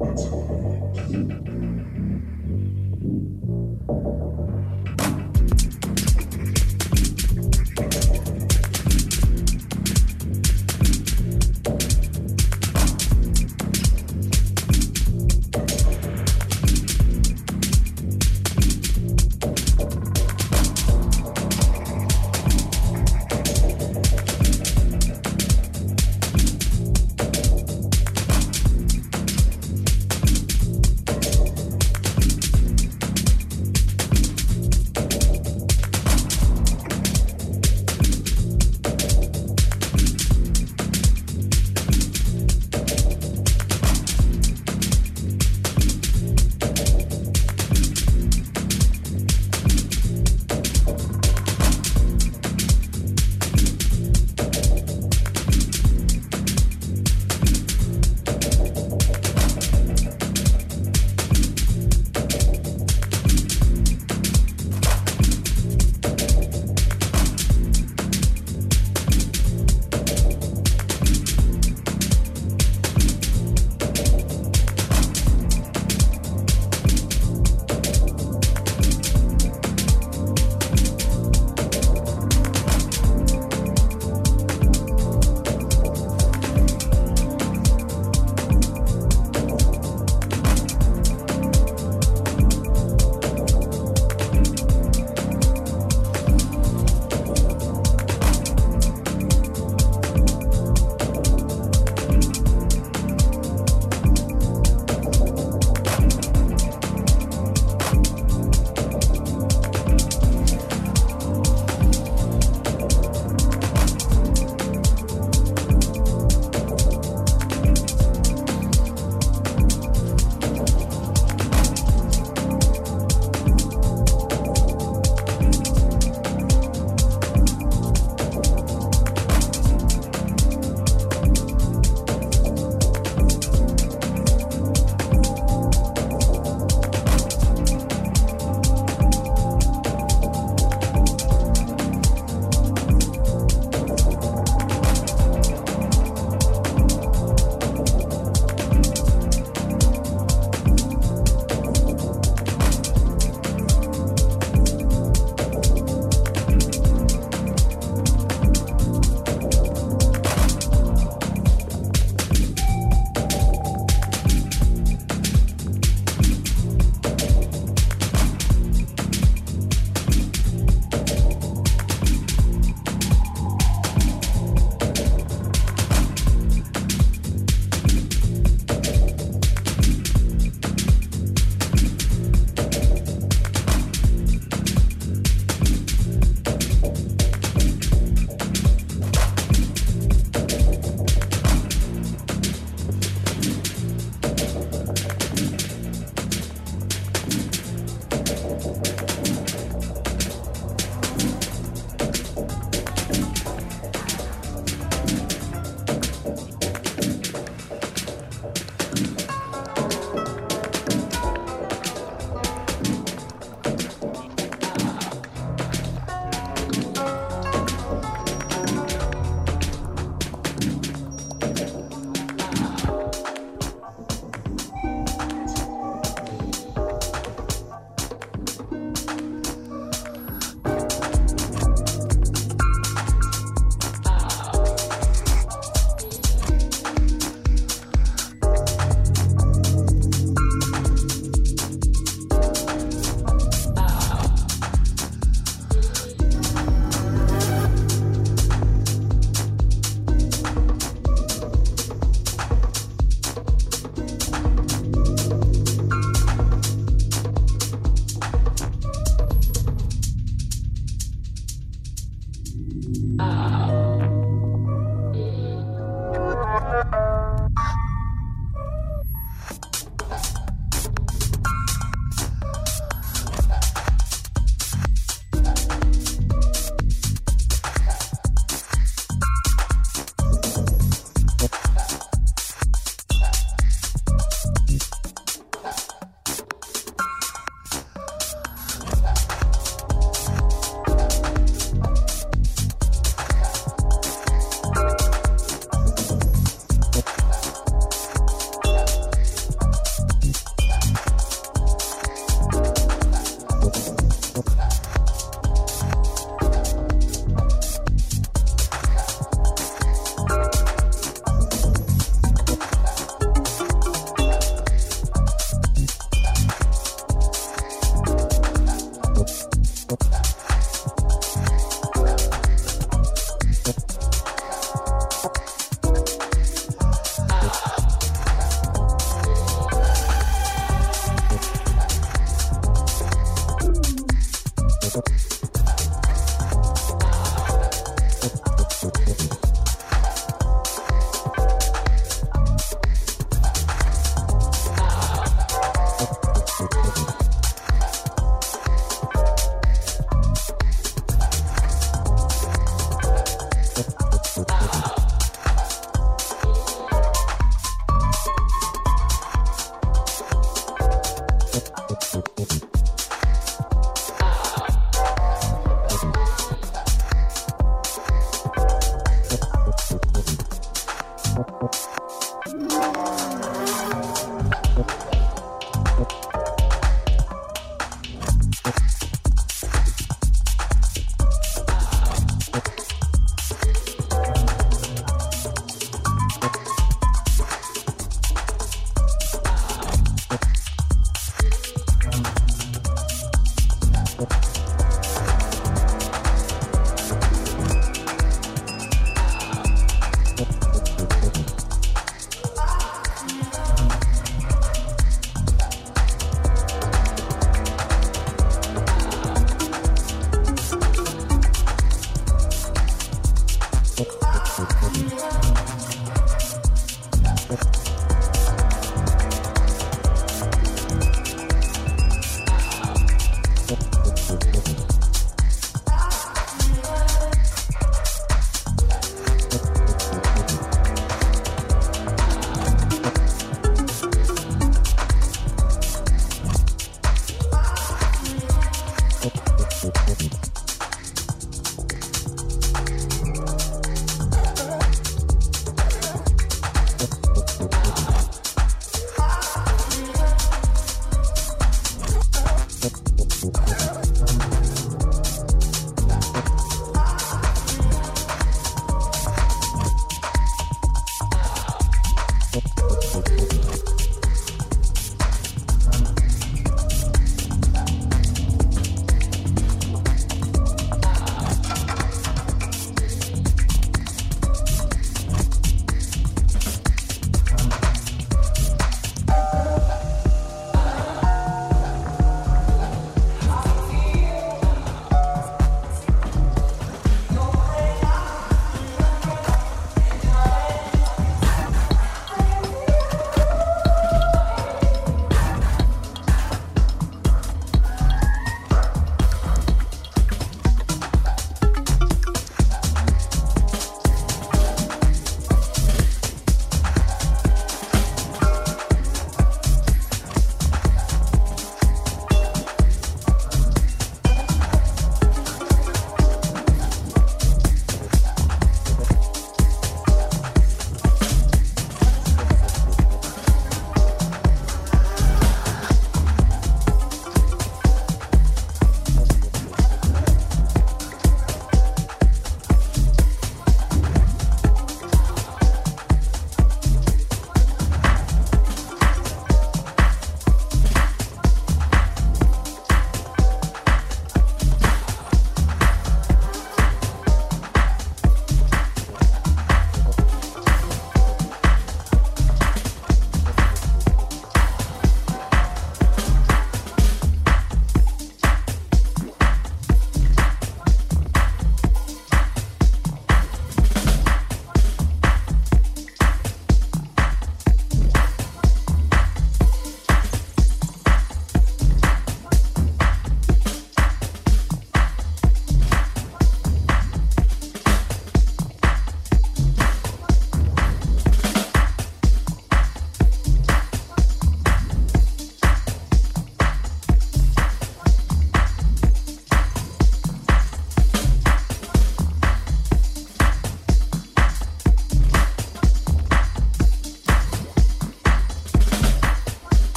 That's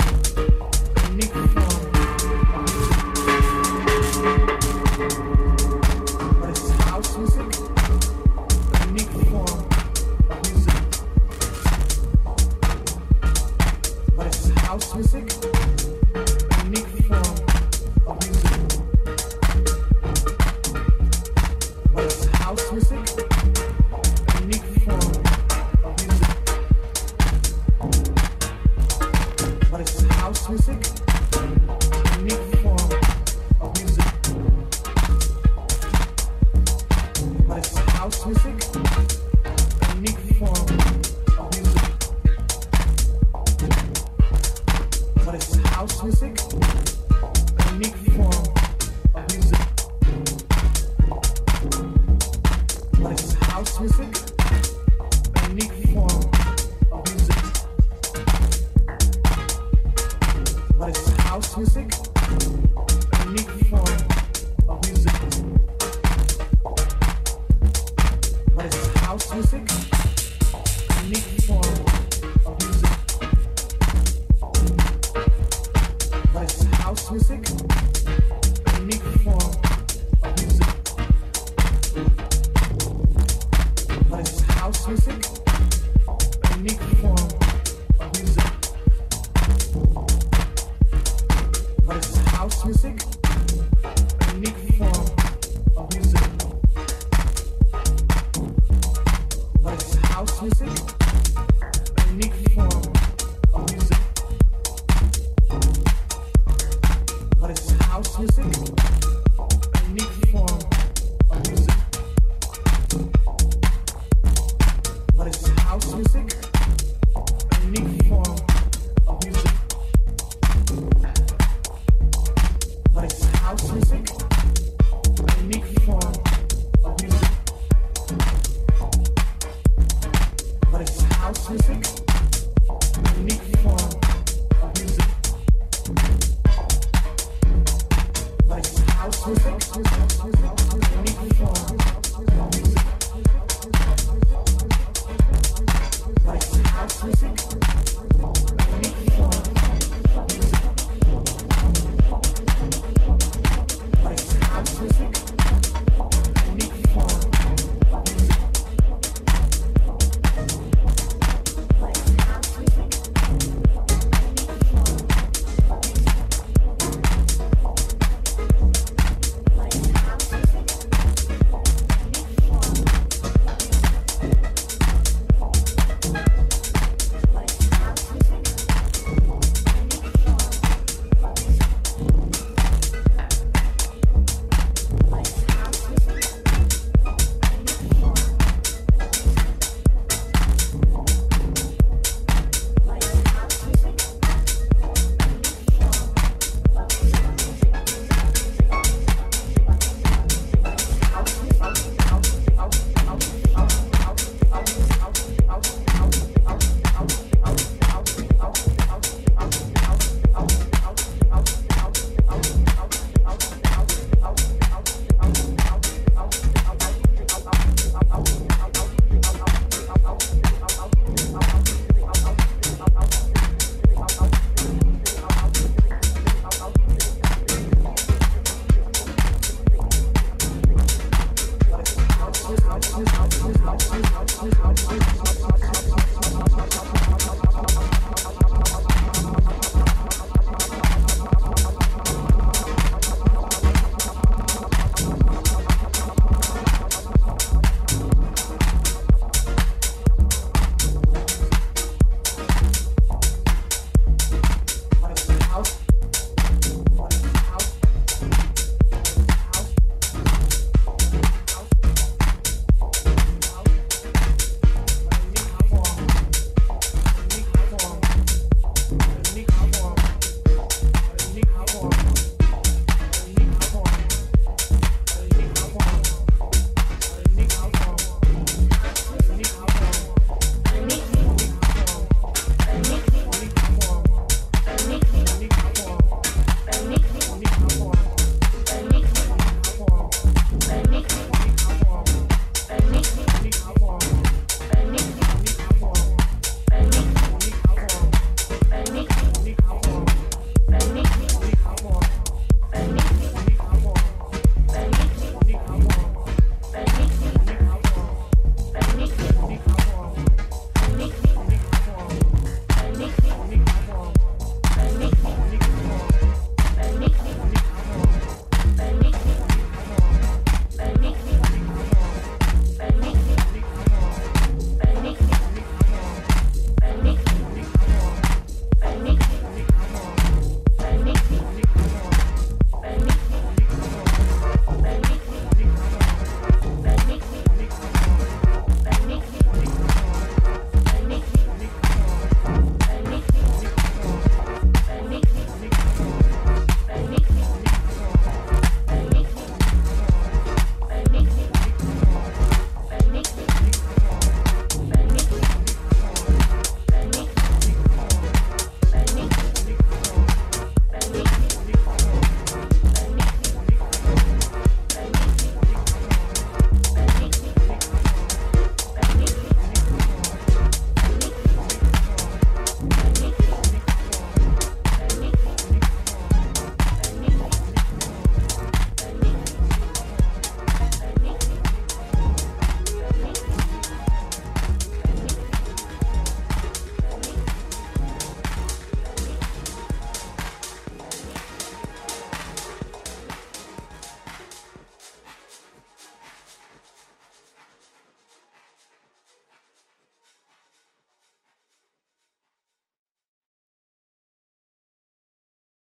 Bye.